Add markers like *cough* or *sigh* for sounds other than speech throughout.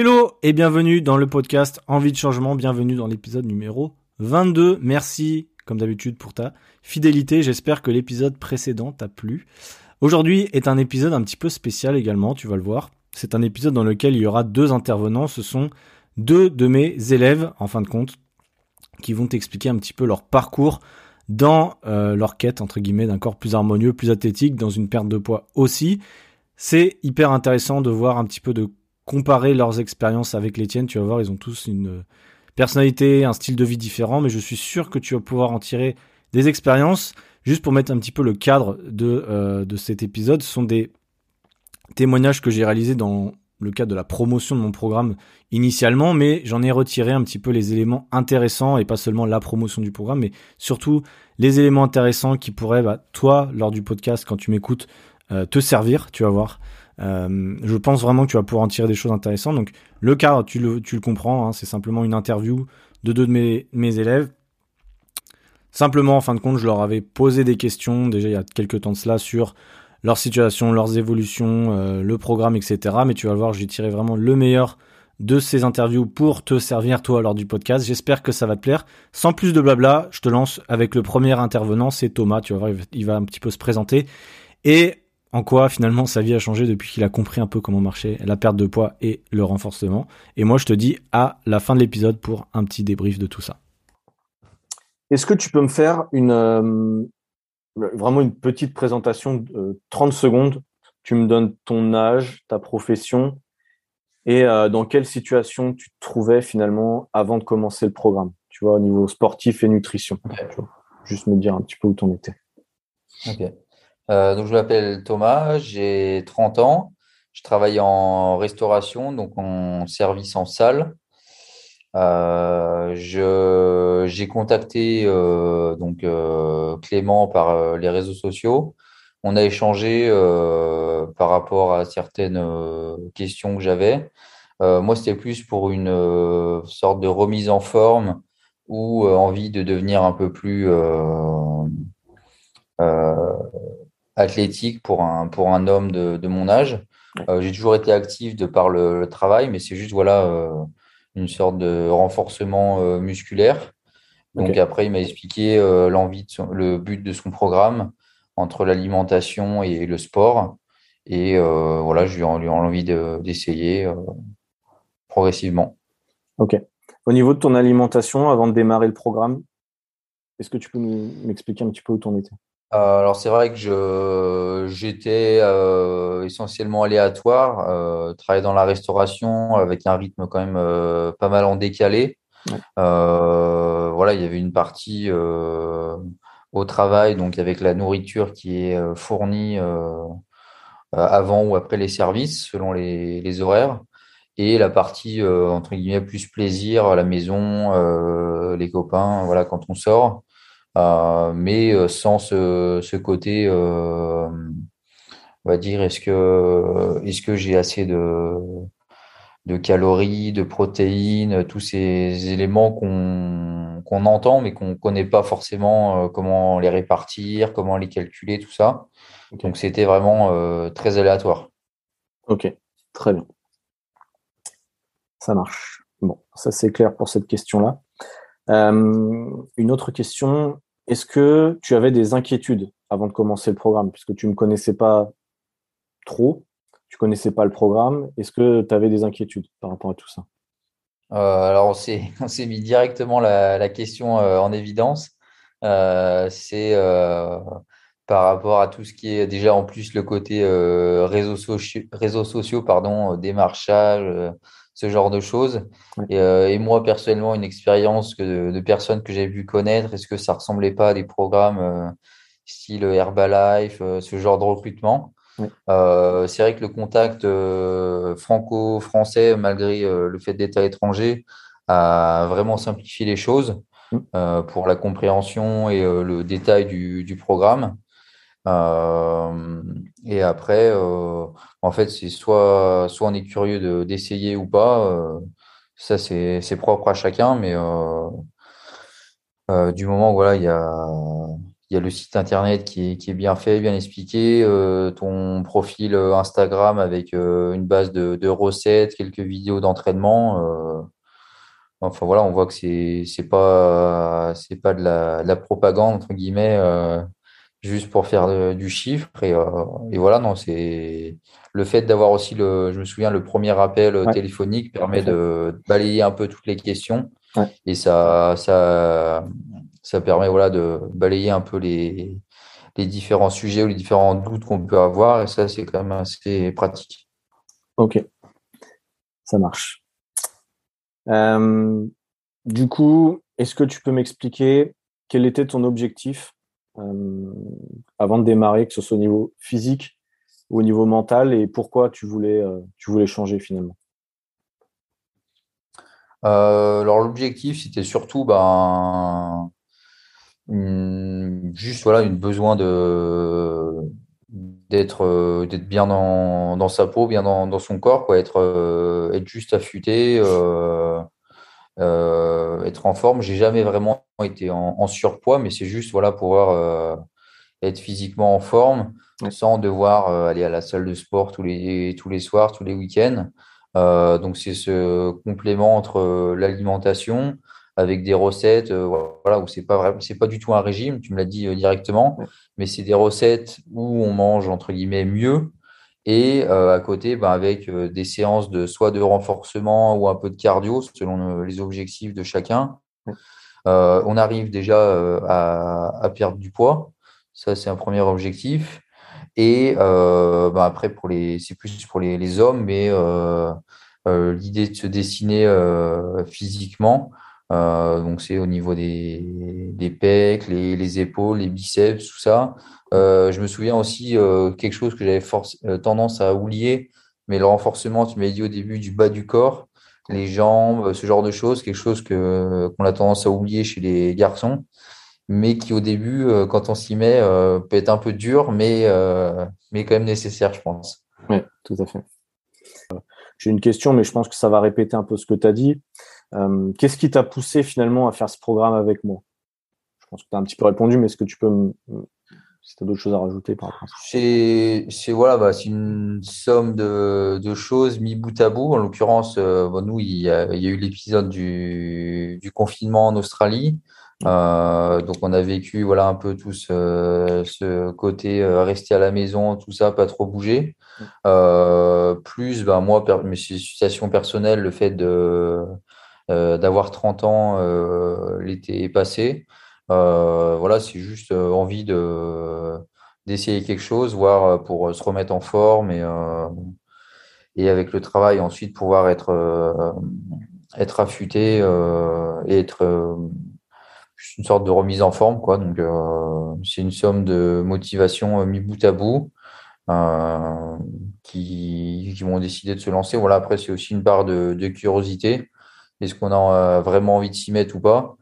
Hello et bienvenue dans le podcast Envie de changement, bienvenue dans l'épisode numéro 22. Merci comme d'habitude pour ta fidélité, j'espère que l'épisode précédent t'a plu. Aujourd'hui est un épisode un petit peu spécial également, tu vas le voir. C'est un épisode dans lequel il y aura deux intervenants, ce sont deux de mes élèves en fin de compte qui vont t'expliquer un petit peu leur parcours dans euh, leur quête entre guillemets d'un corps plus harmonieux, plus athlétique, dans une perte de poids aussi. C'est hyper intéressant de voir un petit peu de comparer leurs expériences avec les tiennes. Tu vas voir, ils ont tous une personnalité, un style de vie différent, mais je suis sûr que tu vas pouvoir en tirer des expériences. Juste pour mettre un petit peu le cadre de, euh, de cet épisode, ce sont des témoignages que j'ai réalisés dans le cadre de la promotion de mon programme initialement, mais j'en ai retiré un petit peu les éléments intéressants et pas seulement la promotion du programme, mais surtout les éléments intéressants qui pourraient, bah, toi, lors du podcast, quand tu m'écoutes, euh, te servir, tu vas voir. Euh, je pense vraiment que tu vas pouvoir en tirer des choses intéressantes. Donc le cas, tu le, comprends, hein, c'est simplement une interview de deux de mes, élèves. Simplement, en fin de compte, je leur avais posé des questions déjà il y a quelques temps de cela sur leur situation, leurs évolutions, euh, le programme, etc. Mais tu vas voir, j'ai tiré vraiment le meilleur de ces interviews pour te servir toi lors du podcast. J'espère que ça va te plaire. Sans plus de blabla, je te lance avec le premier intervenant, c'est Thomas. Tu vas voir, il va un petit peu se présenter. Et en quoi finalement sa vie a changé depuis qu'il a compris un peu comment marchait la perte de poids et le renforcement. Et moi je te dis à la fin de l'épisode pour un petit débrief de tout ça. Est-ce que tu peux me faire une euh, vraiment une petite présentation de 30 secondes? Tu me donnes ton âge, ta profession et euh, dans quelle situation tu te trouvais finalement avant de commencer le programme, tu vois, au niveau sportif et nutrition. Juste me dire un petit peu où tu en étais. Ok. Euh, donc, je m'appelle Thomas, j'ai 30 ans. Je travaille en restauration, donc en service en salle. Euh, j'ai contacté euh, donc Clément par les réseaux sociaux. On a échangé par rapport à certaines questions que j'avais. moi, c'était plus pour une sorte de remise en forme ou envie de devenir un peu plus athlétique pour un, pour un homme de, de mon âge. Euh, j'ai toujours été actif de par le, travail, mais c'est juste voilà euh, une sorte de renforcement euh, musculaire. Donc après, il m'a expliqué l'envie, le but de son programme entre l'alimentation et le sport. Et voilà, je lui ai envie d'essayer progressivement. Ok. Au niveau de ton alimentation, avant de démarrer le programme, est-ce que tu peux m'expliquer un petit peu où tu en étais? Euh, alors c'est vrai que je j'étais euh, essentiellement aléatoire, euh, travailler dans la restauration avec un rythme quand même euh, pas mal en décalé. Euh, voilà, il y avait une partie au travail, donc avec la nourriture qui est fournie avant ou après les services, selon les, les horaires, et la partie entre guillemets plus plaisir à la maison, les copains, voilà quand on sort. Euh, mais euh, sans ce, ce côté, euh, on va dire, est-ce que, est-ce que j'ai assez de, de calories, de protéines, tous ces éléments qu'on qu'on entend, mais qu'on ne connaît pas forcément comment les répartir, comment les calculer, tout ça. Donc c'était vraiment très aléatoire. Ok, très bien. Ça marche. Bon, ça c'est clair pour cette question-là. Euh, une autre question, est-ce que tu avais des inquiétudes avant de commencer le programme, puisque tu ne connaissais pas trop, tu connaissais pas le programme, est-ce que tu avais des inquiétudes par rapport à tout ça? Euh, Alors on s'est, *laughs* mis directement la, question euh, en évidence. c'est par rapport à tout ce qui est déjà en plus le côté réseaux, sociaux, réseaux sociaux, pardon, démarchage, ce genre de choses. Euh, et, moi, personnellement, une expérience que de, personnes que j'ai pu connaître, est-ce que ça ressemblait pas à des programmes euh, style Herbalife, euh, ce genre de recrutement? C'est vrai que le contact franco-français, malgré le fait d'être à l'étranger, a vraiment simplifié les choses pour la compréhension et le détail du, du programme. Euh, et après, euh, en fait, c'est soit, soit on est curieux d'essayer ou pas. Euh, ça, c'est propre à chacun, mais du moment voilà, il y a, y a le site internet qui est, bien fait, bien expliqué, ton profil Instagram avec une base de, de, recettes, quelques vidéos d'entraînement. Enfin voilà, on voit que c'est c'est pas c'est pas de la, de la, propagande entre guillemets juste pour faire du chiffre et, et voilà non c'est le fait d'avoir aussi le je me souviens le premier appel téléphonique permet de balayer un peu toutes les questions et ça ça ça permet voilà, de balayer un peu les, les différents sujets ou les différents doutes qu'on peut avoir. Et ça, c'est quand même assez pratique. Ok, ça marche. Euh, du coup, est-ce que tu peux m'expliquer quel était ton objectif euh, avant de démarrer, que ce soit au niveau physique ou au niveau mental, et pourquoi tu voulais, euh, tu voulais changer finalement? Alors l'objectif, c'était surtout ben, juste voilà une besoin de d'être euh, d'être bien dans, dans, sa peau bien dans, dans son corps quoi être euh, être juste affûté euh, être en forme. J'ai jamais vraiment été en, surpoids mais c'est juste voilà pouvoir être physiquement en forme sans devoir aller à la salle de sport tous les tous les soirs tous les week-ends. Donc c'est ce complément entre l'alimentation avec des recettes euh, voilà où c'est pas vrai c'est pas du tout un régime tu me l'as dit euh, directement mais c'est des recettes où on mange entre guillemets mieux et euh, à côté ben, avec des séances de soit de renforcement ou un peu de cardio selon les objectifs de chacun on arrive déjà à, perdre du poids. Ça c'est un premier objectif. Et ben, après pour les c'est plus pour les, les hommes mais l'idée de se dessiner physiquement euh, donc c'est au niveau des, pecs, les, les, épaules, les biceps, tout ça. Euh, je me souviens aussi euh, quelque chose que j'avais tendance à oublier, mais le renforcement, tu m'as dit au début du bas du corps, les jambes, ce genre de choses, quelque chose que qu'on a tendance à oublier chez les garçons, mais qui au début, quand on s'y met, peut être un peu dur, mais mais quand même nécessaire, je pense. Oui, tout à fait. J'ai une question, mais je pense que ça va répéter un peu ce que tu as dit. Euh, qu'est-ce qui t'a poussé finalement à faire ce programme avec moi? Je pense que tu as un petit peu répondu, mais est-ce que tu peux me, si tu as d'autres choses à rajouter par rapport à ça? C'est voilà, bah, une somme de, de, choses mis bout à bout. En l'occurrence, euh, bon, nous, il y, a, il y, a, eu l'épisode du, du, confinement en Australie. Euh, donc on a vécu voilà un peu tout ce, ce côté euh, rester à la maison, tout ça, pas trop bouger. Euh, plus, ben moi, mes situations personnelles, le fait de d'avoir 30 ans euh, l'été passé. Euh, voilà, c'est juste envie de d'essayer quelque chose, voir pour se remettre en forme et et avec le travail ensuite pouvoir être être affûté et être une sorte de remise en forme quoi. Donc c'est une somme de motivation mis bout à bout qui, qui m'ont décidé de se lancer. Voilà après c'est aussi une part de curiosité est-ce qu'on a euh, vraiment envie de s'y mettre ou pas?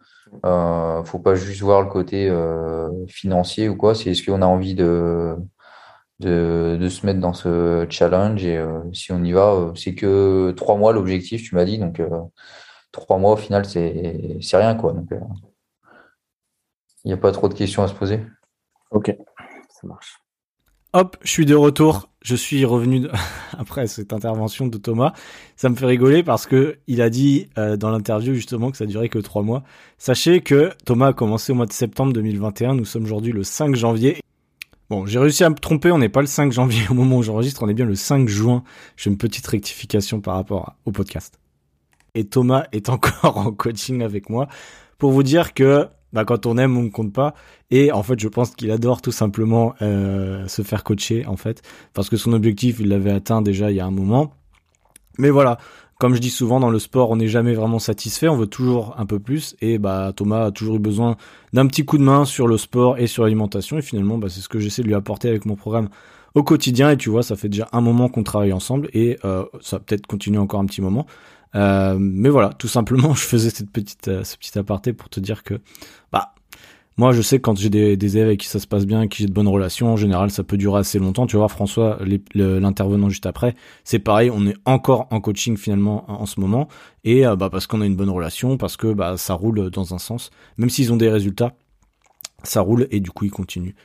Euh, Faut pas juste voir le côté euh, financier ou quoi. C'est est-ce qu'on a envie de, de, de se mettre dans ce challenge et euh, si on y va, c'est que trois mois l'objectif. Tu m'as dit donc trois mois au final c'est c'est rien quoi. Donc il n'y a pas trop de questions à se poser. Ok, ça marche. Hop, je suis de retour. Je suis revenu *laughs* après cette intervention de Thomas. Ça me fait rigoler parce que il a dit euh, dans l'interview justement que ça durait que trois mois. Sachez que Thomas a commencé au mois de septembre 2021. Nous sommes aujourd'hui le 5 janvier. Bon, j'ai réussi à me tromper. On n'est pas le 5 janvier au moment où j'enregistre. On est bien le 5 juin. J'ai une petite rectification par rapport au podcast. Et Thomas est encore *laughs* en coaching avec moi pour vous dire que bah, quand on aime, on ne compte pas. Et en fait, je pense qu'il adore tout simplement euh, se faire coacher, en fait, parce que son objectif, il l'avait atteint déjà il y a un moment. Mais voilà, comme je dis souvent dans le sport, on n'est jamais vraiment satisfait, on veut toujours un peu plus. Et bah Thomas a toujours eu besoin d'un petit coup de main sur le sport et sur l'alimentation. Et finalement, bah, c'est ce que j'essaie de lui apporter avec mon programme au quotidien. Et tu vois, ça fait déjà un moment qu'on travaille ensemble et euh, ça va peut-être continuer encore un petit moment. Euh, mais voilà, tout simplement, *laughs* je faisais cette petite, euh, ce petit aparté pour te dire que, bah, moi, je sais que quand j'ai des, élèves avec qui ça se passe bien, qui j'ai de bonnes relations, en général, ça peut durer assez longtemps. Tu vois, François, l'intervenant juste après, c'est pareil, on est encore en coaching finalement en, ce moment, et euh, bah, parce qu'on a une bonne relation, parce que bah, ça roule dans un sens, même s'ils ont des résultats. ça roule et du coup il continue.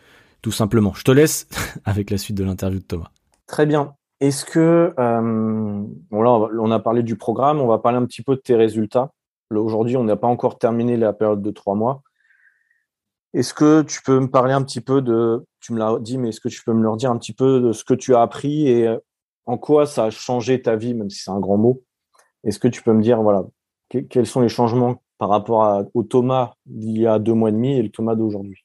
Tout simplement. Je te laisse *laughs* avec la suite de l'interview de Thomas. Très bien. Est-ce que, euh, on a parlé du programme, on va parler un petit peu de tes résultats. Aujourd'hui, on n'a pas encore terminé la période de trois mois. Est-ce que tu peux me parler un petit peu de, tu me l'as dit, mais est-ce que tu peux me le redire un petit peu de ce que tu as appris et euh, en quoi ça a changé ta vie, même si c'est un grand mot? Est-ce que tu peux me dire, voilà, quels sont les changements par rapport au Thomas d'il y a deux mois et demi et le Thomas d'aujourd'hui?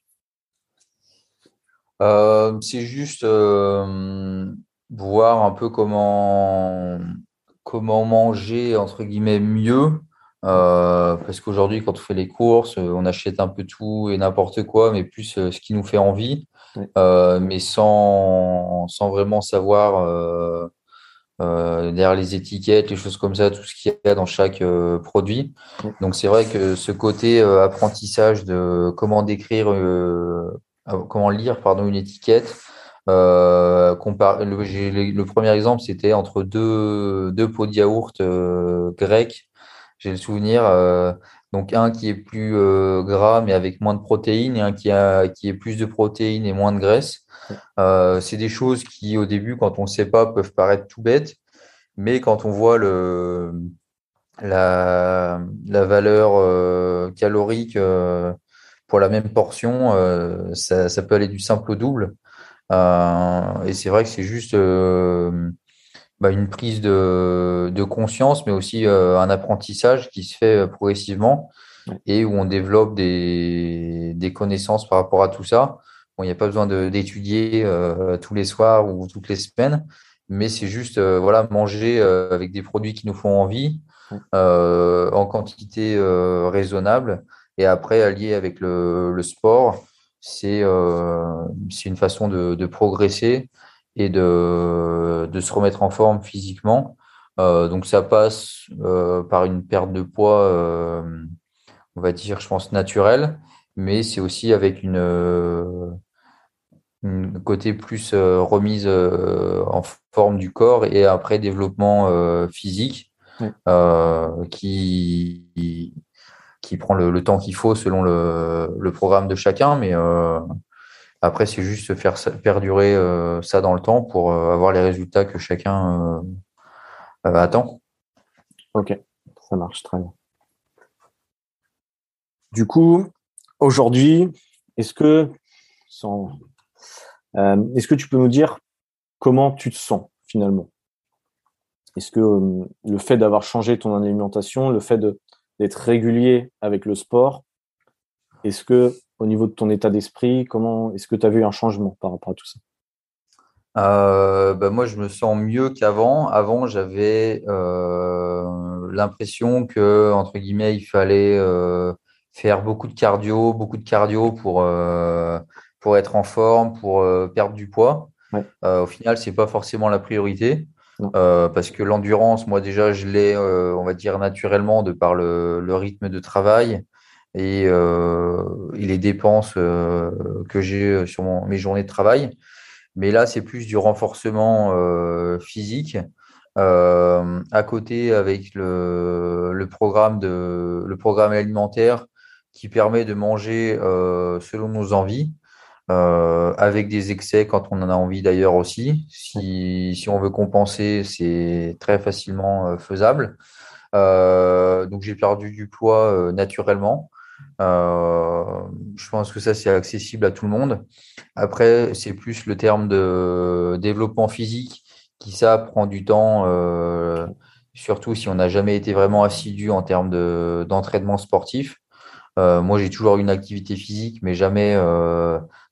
Euh, C'est juste voir un peu comment, comment manger, entre guillemets, mieux. Euh, parce qu'aujourd'hui, quand on fait les courses, on achète un peu tout et n'importe quoi, mais plus euh, ce qui nous fait envie, euh, mais sans, sans vraiment savoir derrière les étiquettes, les choses comme ça, tout ce qu'il y a dans chaque produit. Donc c'est vrai que ce côté apprentissage de comment décrire, comment lire pardon, une étiquette, euh, le, le, premier exemple, c'était entre deux, deux pots de yaourt euh, grecs. J'ai le souvenir. Euh, donc un qui est plus euh, gras mais avec moins de protéines et un qui, a, qui est plus de protéines et moins de graisse. c'est des choses qui au début, quand on ne sait pas, peuvent paraître tout bêtes. Mais quand on voit le, la, la valeur calorique pour la même portion, ça, ça, peut aller du simple au double. Euh, et c'est vrai que c'est juste euh, bah, une prise de, de, conscience, mais aussi euh, un apprentissage qui se fait progressivement et où on développe des, des, connaissances par rapport à tout ça. Bon, il n'y a pas besoin d'étudier tous les soirs ou toutes les semaines, mais c'est juste voilà manger avec des produits qui nous font envie, en quantité raisonnable, et après allier avec le, le sport euh, c'est une façon de, de, progresser et de, de, se remettre en forme physiquement. Euh, donc ça passe euh, par une perte de poids, euh, on va dire, je pense, naturelle, mais c'est aussi avec une, une côté plus remise en forme du corps et après développement physique qui qui prend le, temps qu'il faut selon le, programme de chacun. Mais euh, après, c'est juste faire perdurer euh, ça dans le temps pour euh, avoir les résultats que chacun attend. Ok, ça marche très bien. Du coup, aujourd'hui, est-ce que, est-ce que tu peux nous dire comment tu te sens finalement? Est-ce que le fait d'avoir changé ton alimentation, le fait de d'être régulier avec le sport. Est-ce que, au niveau de ton état d'esprit, comment est-ce que tu as vu un changement par rapport à tout ça? Euh, bah, moi, je me sens mieux qu'avant. Avant, j'avais euh, l'impression que, entre guillemets, il fallait euh, faire beaucoup de cardio, beaucoup de cardio pour, pour être en forme, pour perdre du poids. au final, c'est pas forcément la priorité. Euh, parce que l'endurance, moi déjà, je l'ai, euh, on va dire, naturellement de par le, rythme de travail et, euh, les dépenses que j'ai sur mes journées de travail. Mais là, c'est plus du renforcement physique. à côté, avec le programme alimentaire qui permet de manger selon nos envies. Euh, avec des excès quand on en a envie d'ailleurs aussi. Si, si on veut compenser, c'est très facilement euh, faisable. Euh, donc j'ai perdu du poids euh, naturellement. je pense que ça c'est accessible à tout le monde. Après, c'est plus le terme de développement physique qui ça prend du temps, surtout si on n'a jamais été vraiment assidu en termes d'entraînement sportif. moi, j'ai toujours une activité physique, mais jamais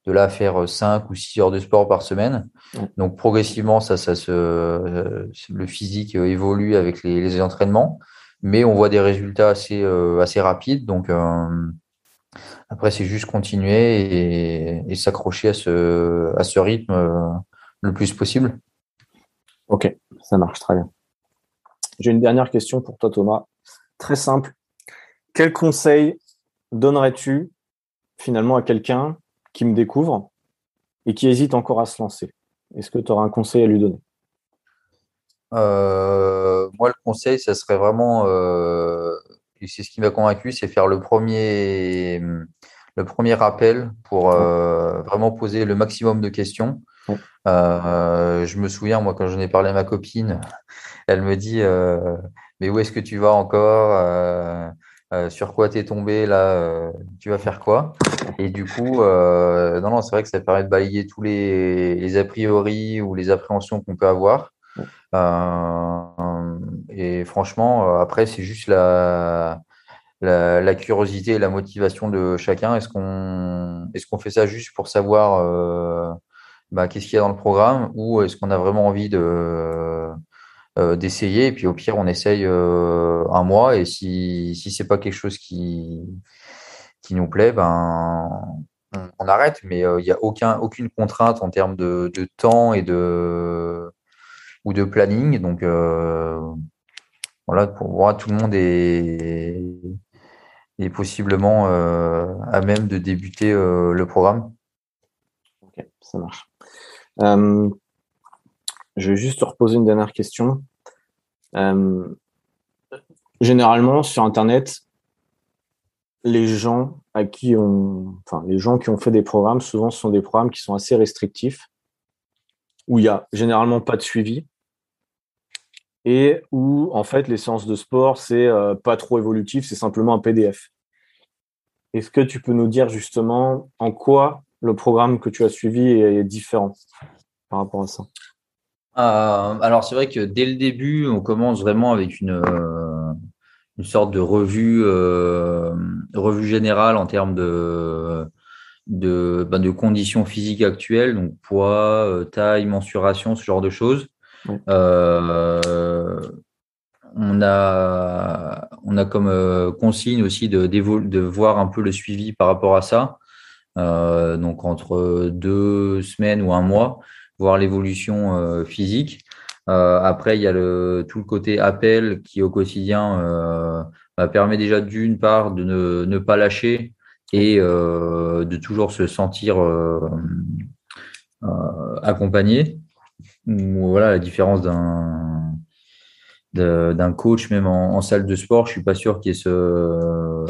de là faire 5 ou 6 heures de sport par semaine. Donc progressivement, ça, ça se, euh, le physique évolue avec les, les, entraînements, mais on voit des résultats assez, euh, assez rapides. Donc euh, après, c'est juste continuer et, et s'accrocher à ce, à ce rythme le plus possible. Ok, ça marche très bien. J'ai une dernière question pour toi, Thomas. Très simple. Quel conseil donnerais-tu finalement à quelqu'un qui me découvre et qui hésite encore à se lancer. Est-ce que tu auras un conseil à lui donner? Euh, Moi, le conseil, ça serait vraiment, euh, et c'est ce qui m'a convaincu, c'est faire le premier, le premier appel pour vraiment poser le maximum de questions. je me souviens, moi, quand j'en ai parlé à ma copine, elle me dit Mais où est-ce que tu vas encore Sur quoi t'es tombé là Tu vas faire quoi? Et du coup, non, non, c'est vrai que ça permet de balayer tous les, a priori ou les appréhensions qu'on peut avoir. et franchement, après, c'est juste la la, curiosité et la motivation de chacun. Est-ce qu'on est qu'on fait ça juste pour savoir euh, bah, qu'est-ce qu'il y a dans le programme ou est-ce qu'on a vraiment envie de euh, d'essayer et puis au pire on essaye euh, un mois et si si c'est pas quelque chose qui nous plaît ben on, arrête mais il n'y a aucun aucune contrainte en termes de, temps et de ou de planning donc voilà pour moi tout le monde est et possiblement euh, à même de débuter euh, le programme. Ok, ça marche. Euh, je vais juste te reposer une dernière question. généralement, sur Internet, les gens à qui enfin, les gens qui ont fait des programmes, souvent, ce sont des programmes qui sont assez restrictifs, où il y a généralement pas de suivi et où en fait les séances de sport c'est euh, pas trop évolutif, c'est simplement un PDF. Est-ce que tu peux nous dire justement en quoi le programme que tu as suivi est différent par rapport à ça? Euh, Alors c'est vrai que dès le début, on commence vraiment avec une, euh, une sorte de revue, revue générale en termes de, de, ben, de conditions physiques actuelles, donc poids, taille, mensuration, ce genre de choses. Euh, on a, on a comme euh, consigne aussi de, de, voir un peu le suivi par rapport à ça. Euh, donc entre deux semaines ou un mois, voir l'évolution physique. après, il y a le, tout le côté appel qui au quotidien bah, permet déjà d'une part de ne, pas lâcher et de toujours se sentir accompagné voilà la différence d'un coach même en, salle de sport je suis pas sûr qu'il y ait ce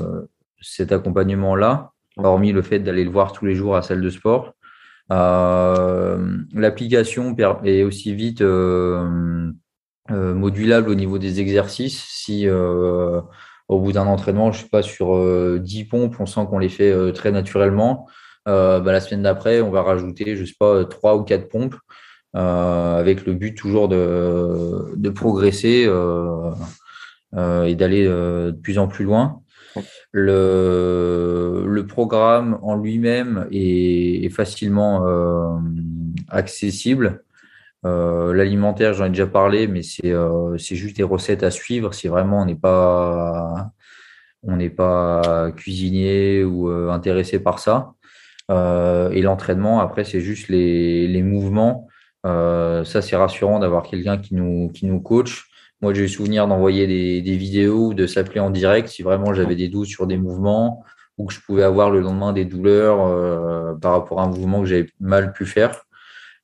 cet accompagnement là hormis le fait d'aller le voir tous les jours à salle de sport euh, l'application est aussi vite euh, euh, modulable au niveau des exercices si au bout d'un entraînement je sais pas sur 10 pompes on sent qu'on les fait très naturellement bah, la semaine d'après on va rajouter je sais pas trois ou quatre pompes euh, avec le but toujours de, de progresser euh, euh, et d'aller de plus en plus loin. Le, le programme en lui-même est, facilement accessible. Euh, L'alimentaire, j'en ai déjà parlé, mais c'est euh, juste des recettes à suivre. Si vraiment on n'est pas on n'est pas cuisinier ou euh, intéressé par ça. et l'entraînement, après, c'est juste les, les mouvements euh, ça, c'est rassurant d'avoir quelqu'un qui nous, qui nous coach. Moi, j'ai eu souvenir d'envoyer des, vidéos ou de s'appeler en direct si vraiment j'avais des doutes sur des mouvements ou que je pouvais avoir le lendemain des douleurs euh, par rapport à un mouvement que j'avais mal pu faire.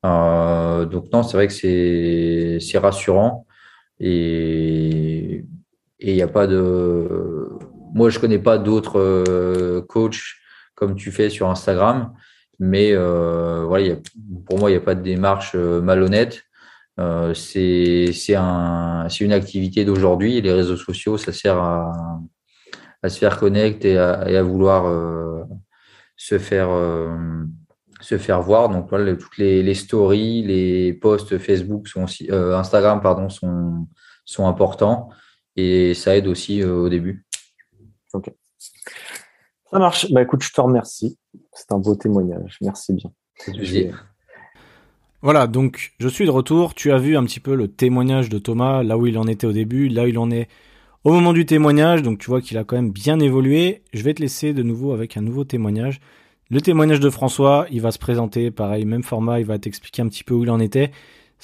Euh, donc non, c'est vrai que c'est rassurant et il n'y a pas de. Moi, je connais pas d'autres euh, coachs comme tu fais sur Instagram. Mais voilà, pour moi, il n'y a pas de démarche malhonnête. Euh, c'est un, une activité d'aujourd'hui. Les réseaux sociaux, ça sert à, à se faire connecter et à, et à vouloir euh, se faire euh, se faire voir. Donc voilà, toutes les, les, stories, les posts Facebook sont aussi, Instagram pardon sont sont importants et ça aide aussi au début. Ok. Ça marche. Bah écoute, je te remercie. C'est un beau témoignage. Merci bien. Voilà, donc je suis de retour. Tu as vu un petit peu le témoignage de Thomas, là où il en était au début, là où il en est au moment du témoignage. Donc tu vois qu'il a quand même bien évolué. Je vais te laisser de nouveau avec un nouveau témoignage. Le témoignage de François, il va se présenter, pareil, même format, il va t'expliquer un petit peu où il en était.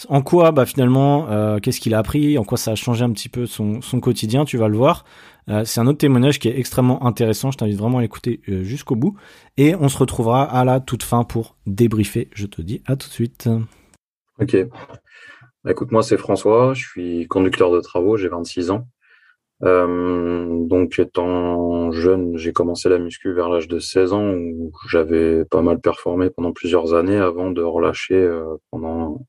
En quoi, bah finalement, euh, qu'est-ce qu'il a appris, en quoi ça a changé un petit peu son, quotidien, tu vas le voir. Euh, c'est un autre témoignage qui est extrêmement intéressant. Je t'invite vraiment à l'écouter euh, jusqu'au bout. Et on se retrouvera à la toute fin pour débriefer. Je te dis à tout de suite. Ok. Bah, écoute, moi, c'est François. Je suis conducteur de travaux. J'ai 26 ans. donc étant jeune, j'ai commencé la muscu vers l'âge de 16 ans où j'avais pas mal performé pendant plusieurs années avant de relâcher pendant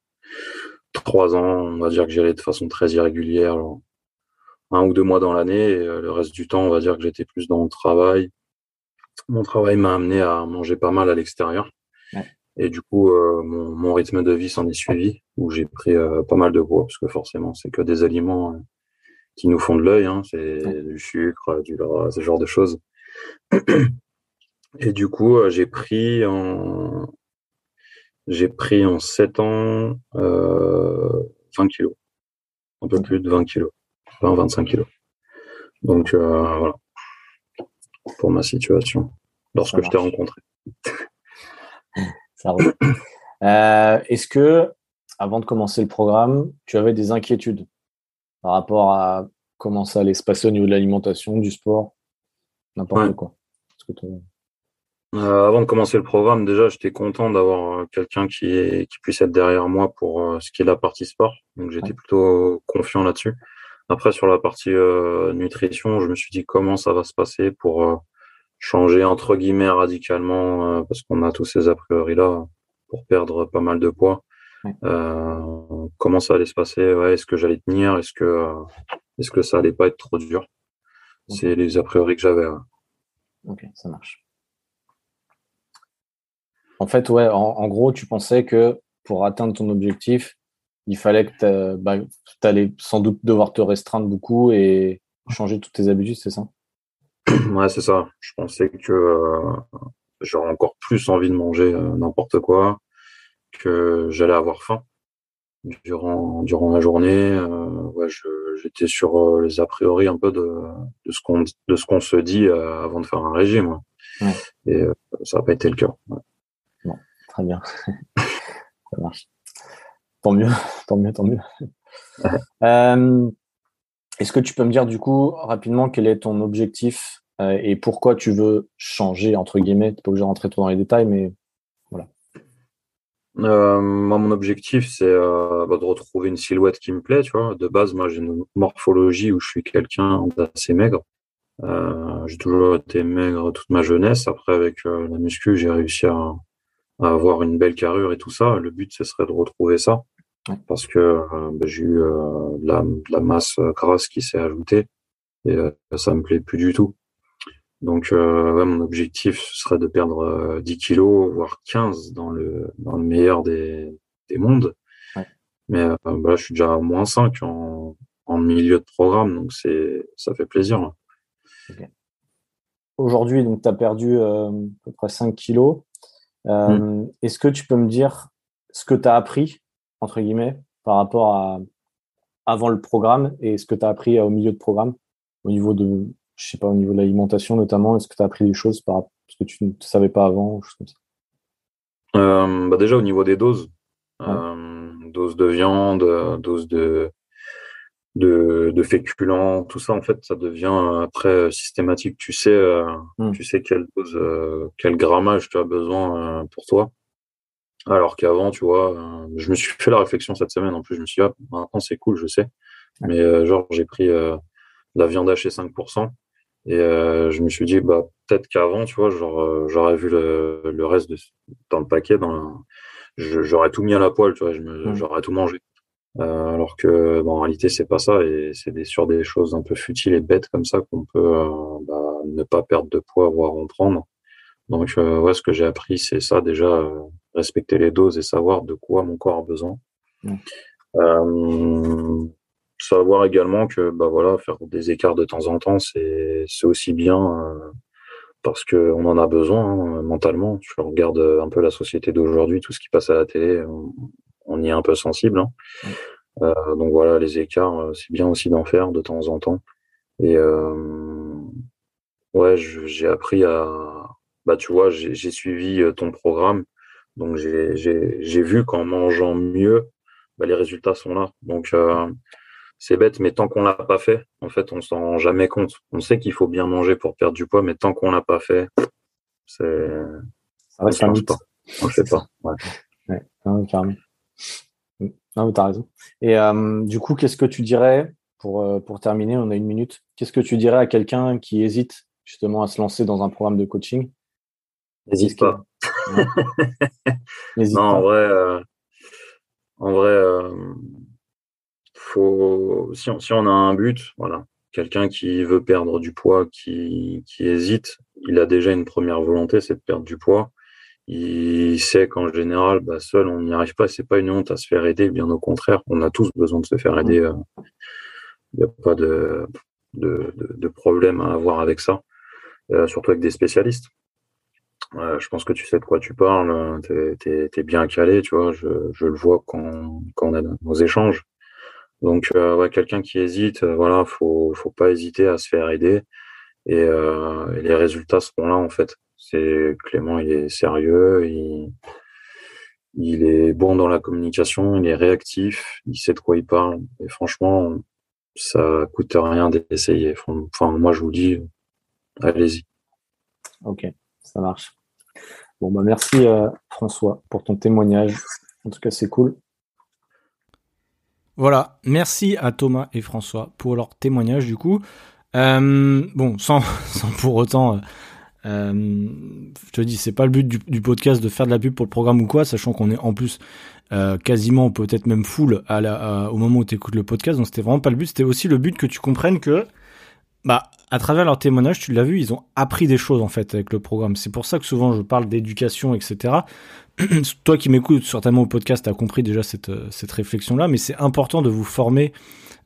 trois ans. On va dire que j'y allais de façon très irrégulière, un ou deux mois dans l'année. Et le reste du temps, on va dire que j'étais plus dans le travail. Mon travail m'a amené à manger pas mal à l'extérieur. Et du coup, euh, mon, rythme de vie s'en est suivi, où j'ai pris euh, pas mal de poids, parce que forcément, c'est que des aliments euh, qui nous font de l'œil. Hein. c'est du sucre, du gras, ce genre de choses. *clears throat* Et du coup, j'ai pris en j'ai pris en 7 ans 20 kilos, un peu plus de 20 kilos, 20-25 kilos. Donc voilà, pour ma situation, lorsque je t'ai rencontré. *laughs* Euh, est-ce que, avant de commencer le programme, tu avais des inquiétudes par rapport à comment ça allait se passer au niveau de l'alimentation, du sport, n'importe quoi euh, Avant de commencer le programme, déjà, j'étais content d'avoir euh, quelqu'un qui, qui puisse être derrière moi pour ce qui est la partie sport. Donc, j'étais plutôt confiant là-dessus. Après, sur la partie nutrition, je me suis dit comment ça va se passer pour changer entre guillemets radicalement euh, parce qu'on a tous ces a priori là pour perdre pas mal de poids. Euh, comment ça allait se passer? Ouais, Est-ce que j'allais tenir? Est-ce que euh, est-ce que ça allait pas être trop dur? C'est les a priori que j'avais. Ok, ça marche. En fait, ouais, en, gros, tu pensais que pour atteindre ton objectif, il fallait que tu bah, allais sans doute devoir te restreindre beaucoup et changer toutes tes habitudes, c'est ça? *clears throat* Ouais, c'est ça. Je pensais que euh, j'aurais encore plus envie de manger euh, n'importe quoi, que j'allais avoir faim durant durant la journée. Euh, ouais, j'étais sur les a priori un peu de, de ce qu'on de ce qu'on se dit avant de faire un régime. Ouais. Et ça n'a pas été le cas. Très bien. ça marche. Tant mieux, tant mieux, tant mieux. *laughs* Est-ce que tu peux me dire du coup rapidement quel est ton objectif euh, et pourquoi tu veux changer entre guillemets? Tu n'es pas obligé de rentrer trop dans les détails, mais voilà. Euh, moi, mon objectif, c'est euh, bah, de retrouver une silhouette qui me plaît. Tu vois, de base, moi, j'ai une morphologie où je suis quelqu'un d'assez maigre. j'ai toujours été maigre toute ma jeunesse. Après, avec la muscu, j'ai réussi à, avoir une belle carrure et tout ça. Le but, ce serait de retrouver ça parce que euh, bah, j'ai eu euh, la, la, masse grasse qui s'est ajoutée et euh, ça me plaît plus du tout. Donc ouais, mon objectif serait de perdre 10 kilos, voire 15 dans le, dans le meilleur des, des mondes. Mais bah, je suis déjà à moins 5 en, en milieu de programme, donc c'est ça fait plaisir. Aujourd'hui, donc tu as perdu à peu près 5 kilos. Mmh. Est-ce que tu peux me dire ce que tu as appris entre guillemets, par rapport à avant le programme et ce que tu as appris au milieu de programme, au niveau de, je sais pas, au niveau de l'alimentation notamment, est-ce que tu as appris des choses par ce que tu ne savais pas avant, ou comme ça? Euh, bah Déjà au niveau des doses, euh, doses de viande, doses de, de, de, féculents, tout ça en fait, ça devient après systématique. Tu sais, euh, hmm. tu sais quelle dose, quel grammage tu as besoin pour toi. Alors qu'avant, tu vois, euh, je me suis fait la réflexion cette semaine. En plus, je me suis dit, ah, maintenant c'est cool, je sais. Mais euh, genre, j'ai pris euh, la viande hachée 5%. Et je me suis dit, bah, peut-être qu'avant, tu vois, genre, j'aurais vu le, le, reste de, dans le paquet, dans j'aurais tout mis à la poêle, tu vois, j'aurais tout mangé. Alors que, bon, en réalité, c'est pas ça. Et c'est des, sur des choses un peu futiles et bêtes comme ça qu'on peut bah, ne pas perdre de poids, voire en prendre. Donc, ouais, ce que j'ai appris, c'est ça déjà respecter les doses et savoir de quoi mon corps a besoin. Euh, savoir également que bah voilà, faire des écarts de temps en temps, c'est aussi bien euh, parce qu'on en a besoin hein, mentalement. Je regarde un peu la société d'aujourd'hui, tout ce qui passe à la télé, on, y est un peu sensible. Hein. Euh, donc voilà, les écarts, c'est bien aussi d'en faire de temps en temps. Et ouais, j'ai appris à, bah tu vois, j'ai suivi ton programme donc j'ai vu qu'en mangeant mieux, bah, les résultats sont là. Donc euh, c'est bête, mais tant qu'on l'a pas fait, en fait, on s'en rend jamais compte. On sait qu'il faut bien manger pour perdre du poids, mais tant qu'on l'a pas fait, c'est ça reste un Pas. On le fait pas. Ouais. ouais. Non, Non, mais t'as raison. Et euh, du coup, qu'est-ce que tu dirais pour, euh, pour terminer On a une minute. qu'est-ce que tu dirais à quelqu'un qui hésite justement à se lancer dans un programme de coaching? N'hésite pas. *laughs* non, en vrai, euh, en vrai euh, faut, si, on, si on a un but, voilà, quelqu'un qui veut perdre du poids, qui, qui hésite, il a déjà une première volonté, c'est de perdre du poids. Il sait qu'en général, bah, seul, on n'y arrive pas. C'est pas une honte à se faire aider, bien au contraire. On a tous besoin de se faire aider. Euh, il n'y a pas de, de, de, problème à avoir avec ça, euh, surtout avec des spécialistes. Euh, je pense que tu sais de quoi tu parles, tu es, bien calé, tu vois, je, je le vois quand, quand on a nos échanges. Donc, ouais, quelqu'un qui hésite, voilà, faut, faut pas hésiter à se faire aider et, et les résultats seront là en fait. C'est Clément, il est sérieux, il, il est bon dans la communication, il est réactif, il sait de quoi il parle. Et franchement, ça coûte rien d'essayer. Enfin, moi, je vous dis, allez-y. Ok, ça marche. Bon, bah merci euh, François pour ton témoignage. En tout cas, c'est cool. Voilà, merci à Thomas et François pour leur témoignage du coup. Euh, bon, sans, *laughs* sans pour autant euh, euh, je te dis, c'est pas le but du, podcast de faire de la pub pour le programme ou quoi, sachant qu'on est en plus euh, quasiment peut-être même full à au moment où tu écoutes le podcast. Donc c'était vraiment pas le but. C'était aussi le but que tu comprennes que, bah, à travers leur témoignage, tu l'as vu, ils ont appris des choses en fait avec le programme. C'est pour ça que souvent je parle d'éducation, etc. *clears throat* Toi qui m'écoutes certainement au podcast, as compris déjà cette, cette réflexion là, mais c'est important de vous former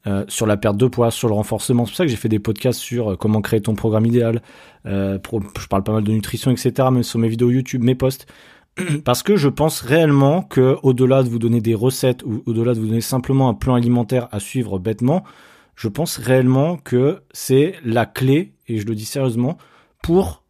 euh, sur la perte de poids, sur le renforcement. C'est pour ça que j'ai fait des podcasts sur euh, comment créer ton programme idéal. Euh, je parle pas mal de nutrition, etc. Même sur mes vidéos YouTube, mes posts. *clears throat* Parce que je pense réellement que au-delà de vous donner des recettes ou au-delà de vous donner simplement un plan alimentaire à suivre bêtement, je pense réellement que c'est la clé, et je le dis sérieusement, pour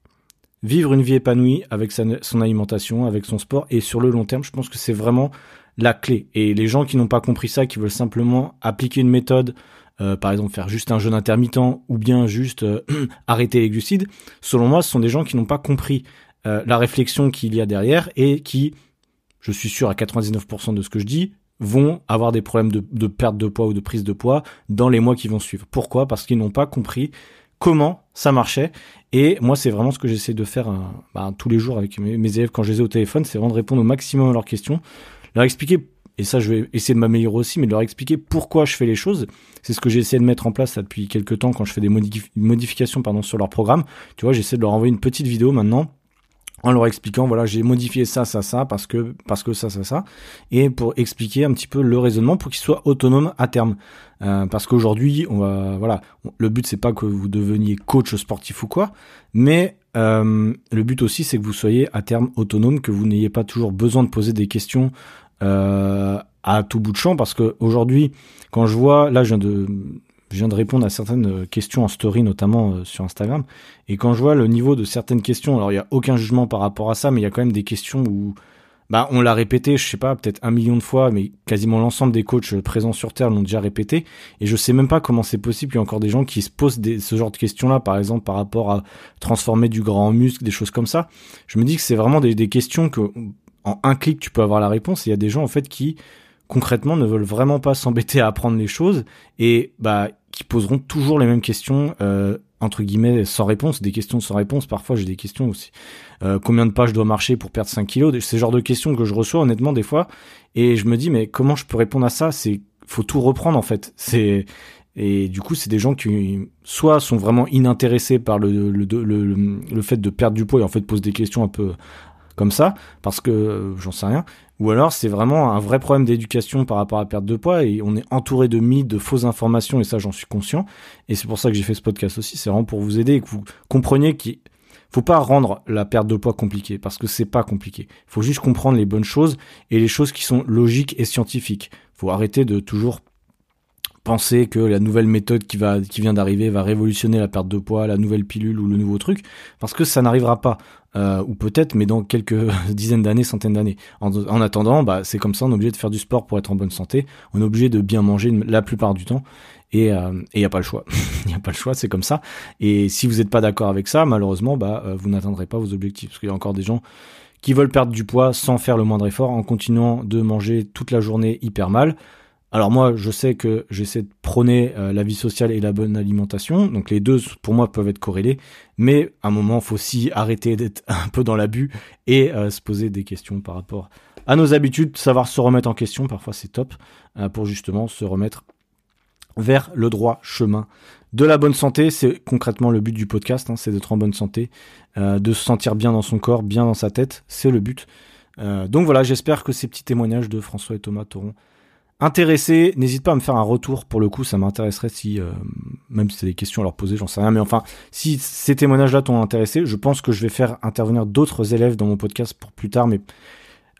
vivre une vie épanouie avec son alimentation, avec son sport, et sur le long terme, je pense que c'est vraiment la clé. Et les gens qui n'ont pas compris ça, qui veulent simplement appliquer une méthode, euh, par exemple faire juste un jeûne intermittent ou bien juste euh, *clears throat* arrêter les glucides, selon moi, ce sont des gens qui n'ont pas compris euh, la réflexion qu'il y a derrière et qui, je suis sûr à 99% de ce que je dis, vont avoir des problèmes de, perte de poids ou de prise de poids dans les mois qui vont suivre. Pourquoi? Parce qu'ils n'ont pas compris comment ça marchait. Et moi, c'est vraiment ce que j'essaie de faire bah, tous les jours avec mes, mes élèves quand je les ai au téléphone, c'est vraiment de répondre au maximum à leurs questions leur expliquer, et ça je vais essayer de m'améliorer aussi, mais de leur expliquer pourquoi je fais les choses. C'est ce que j'ai essayé de mettre en place depuis quelques temps quand je fais des modifications pardon, sur leur programme. Tu vois, j'essaie de leur envoyer une petite vidéo maintenant en leur expliquant voilà j'ai modifié ça ça ça parce que parce que ça ça ça et pour expliquer un petit peu le raisonnement pour qu'ils soient autonomes à terme. Euh, parce qu'aujourd'hui on va voilà le but c'est pas que vous deveniez coach sportif ou quoi mais euh, le but aussi c'est que vous soyez à terme autonome que vous n'ayez pas toujours besoin de poser des questions euh, à tout bout de champ parce que aujourd'hui, quand je vois, là, je viens de, je viens de répondre à certaines questions en story, notamment euh, sur Instagram, et quand je vois le niveau de certaines questions, alors il y a aucun jugement par rapport à ça, mais il y a quand même des questions où, bah, on l'a répété, je sais pas, peut-être un million de fois, mais quasiment l'ensemble des coachs présents sur Terre l'ont déjà répété, et je sais même pas comment c'est possible. Il y a encore des gens qui se posent ce genre de questions-là, par exemple par rapport à transformer du gras en muscle, des choses comme ça. Je me dis que c'est vraiment des, questions que en un clic, tu peux avoir la réponse. Il y a des gens en fait qui concrètement ne veulent vraiment pas s'embêter à apprendre les choses et bah qui poseront toujours les mêmes questions euh, entre guillemets sans réponse, des questions sans réponse. Parfois j'ai des questions aussi. Euh, combien de pas je dois marcher pour perdre 5 kilos C'est genre de questions que je reçois honnêtement des fois et je me dis mais comment je peux répondre à ça? C'est faut tout reprendre en fait. C'est et du coup, c'est des gens qui soit sont vraiment inintéressés par le, le, le, le, fait de perdre du poids et en fait posent des questions un peu comme ça, parce que euh, j'en sais rien. Ou alors c'est vraiment un vrai problème d'éducation par rapport à la perte de poids et on est entouré de mythes, de fausses informations et ça j'en suis conscient. Et c'est pour ça que j'ai fait ce podcast aussi, c'est vraiment pour vous aider et que vous compreniez qu'il faut pas rendre la perte de poids compliquée parce que c'est pas compliqué. Il faut juste comprendre les bonnes choses et les choses qui sont logiques et scientifiques. Il faut arrêter de toujours penser que la nouvelle méthode qui va qui vient d'arriver va révolutionner la perte de poids, la nouvelle pilule ou le nouveau truc, parce que ça n'arrivera pas. Euh, ou peut-être, mais dans quelques *laughs* dizaines d'années, centaines d'années. En, attendant, bah, c'est comme ça, on est obligé de faire du sport pour être en bonne santé. On est obligé de bien manger la plupart du temps. Et il euh, n'y a pas le choix. *laughs* Il n'y a pas le choix, c'est comme ça. Et si vous n'êtes pas d'accord avec ça, malheureusement, bah, euh, vous n'atteindrez pas vos objectifs. Parce qu'il y a encore des gens qui veulent perdre du poids sans faire le moindre effort, en continuant de manger toute la journée hyper mal Alors moi, je sais que j'essaie de prôner la vie sociale et la bonne alimentation, donc les deux pour moi peuvent être corrélés, mais à un moment, faut aussi arrêter *laughs* d'être un peu dans l'abus et se poser des questions par rapport à nos habitudes, savoir se remettre en question, parfois c'est top, pour justement se remettre vers le droit chemin de la bonne santé. C'est concrètement le but du podcast, hein, c'est d'être en bonne santé, euh, de se sentir bien dans son corps, bien dans sa tête, c'est le but. Euh, donc voilà, j'espère que ces petits témoignages de François et Thomas t'auront intéressé. N'hésite pas à me faire un retour, pour le coup, ça m'intéresserait si, euh, même si c'est des questions à leur poser, j'en sais rien, mais enfin, si ces témoignages-là t'ont intéressé, je pense que je vais faire intervenir d'autres élèves dans mon podcast pour plus tard, mais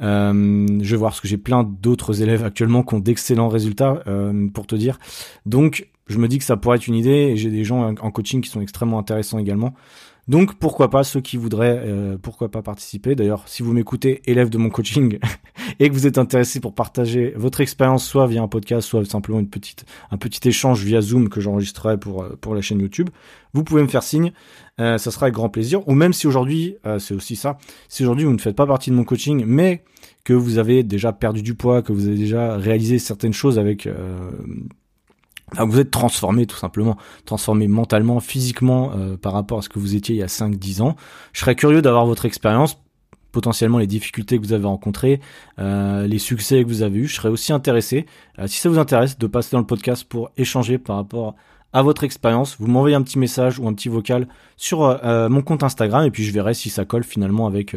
euh, je vais voir parce que j'ai plein d'autres élèves actuellement qui ont d'excellents résultats euh, pour te dire. Donc je me dis que ça pourrait être une idée et j'ai des gens en coaching qui sont extrêmement intéressants également. Donc pourquoi pas ceux qui voudraient, euh, pourquoi pas participer. D'ailleurs, si vous m'écoutez, élève de mon coaching, *laughs* et que vous êtes intéressé pour partager votre expérience, soit via un podcast, soit simplement une petite, un petit échange via Zoom que j'enregistrerai pour euh, pour la chaîne YouTube, vous pouvez me faire signe. Euh, ça sera avec grand plaisir. Ou même si aujourd'hui, c'est aussi ça, si aujourd'hui vous ne faites pas partie de mon coaching, mais que vous avez déjà perdu du poids, que vous avez déjà réalisé certaines choses avec vous êtes transformé tout simplement, transformé mentalement, physiquement euh, par rapport à ce que vous étiez il y a 5-10 ans. Je serais curieux d'avoir votre expérience, potentiellement les difficultés que vous avez rencontrées, euh, les succès que vous avez eus. Je serais aussi intéressé, euh, si ça vous intéresse, de passer dans le podcast pour échanger par rapport à votre expérience. Vous m'envoyez un petit message ou un petit vocal sur mon compte Instagram et puis je verrai si ça colle finalement avec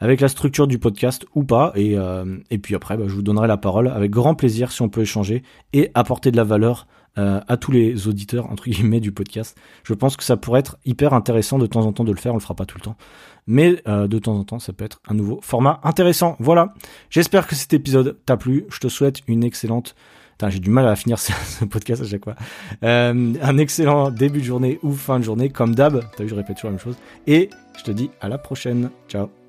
avec la structure du podcast ou pas. Et, et puis après, bah, je vous donnerai la parole avec grand plaisir si on peut échanger et apporter de la valeur euh, à tous les auditeurs entre guillemets du podcast. Je pense que ça pourrait être hyper intéressant de temps en temps de le faire. On le fera pas tout le temps, mais euh, de temps en temps, ça peut être un nouveau format intéressant. Voilà. J'espère que cet épisode t'a plu. Je te souhaite une excellente j'ai du mal à finir *laughs* ce, podcast à chaque fois. Euh, un excellent début de journée ou fin de journée, comme d'hab. T'as vu, je répète toujours la même chose. Et je te dis à la prochaine. Ciao.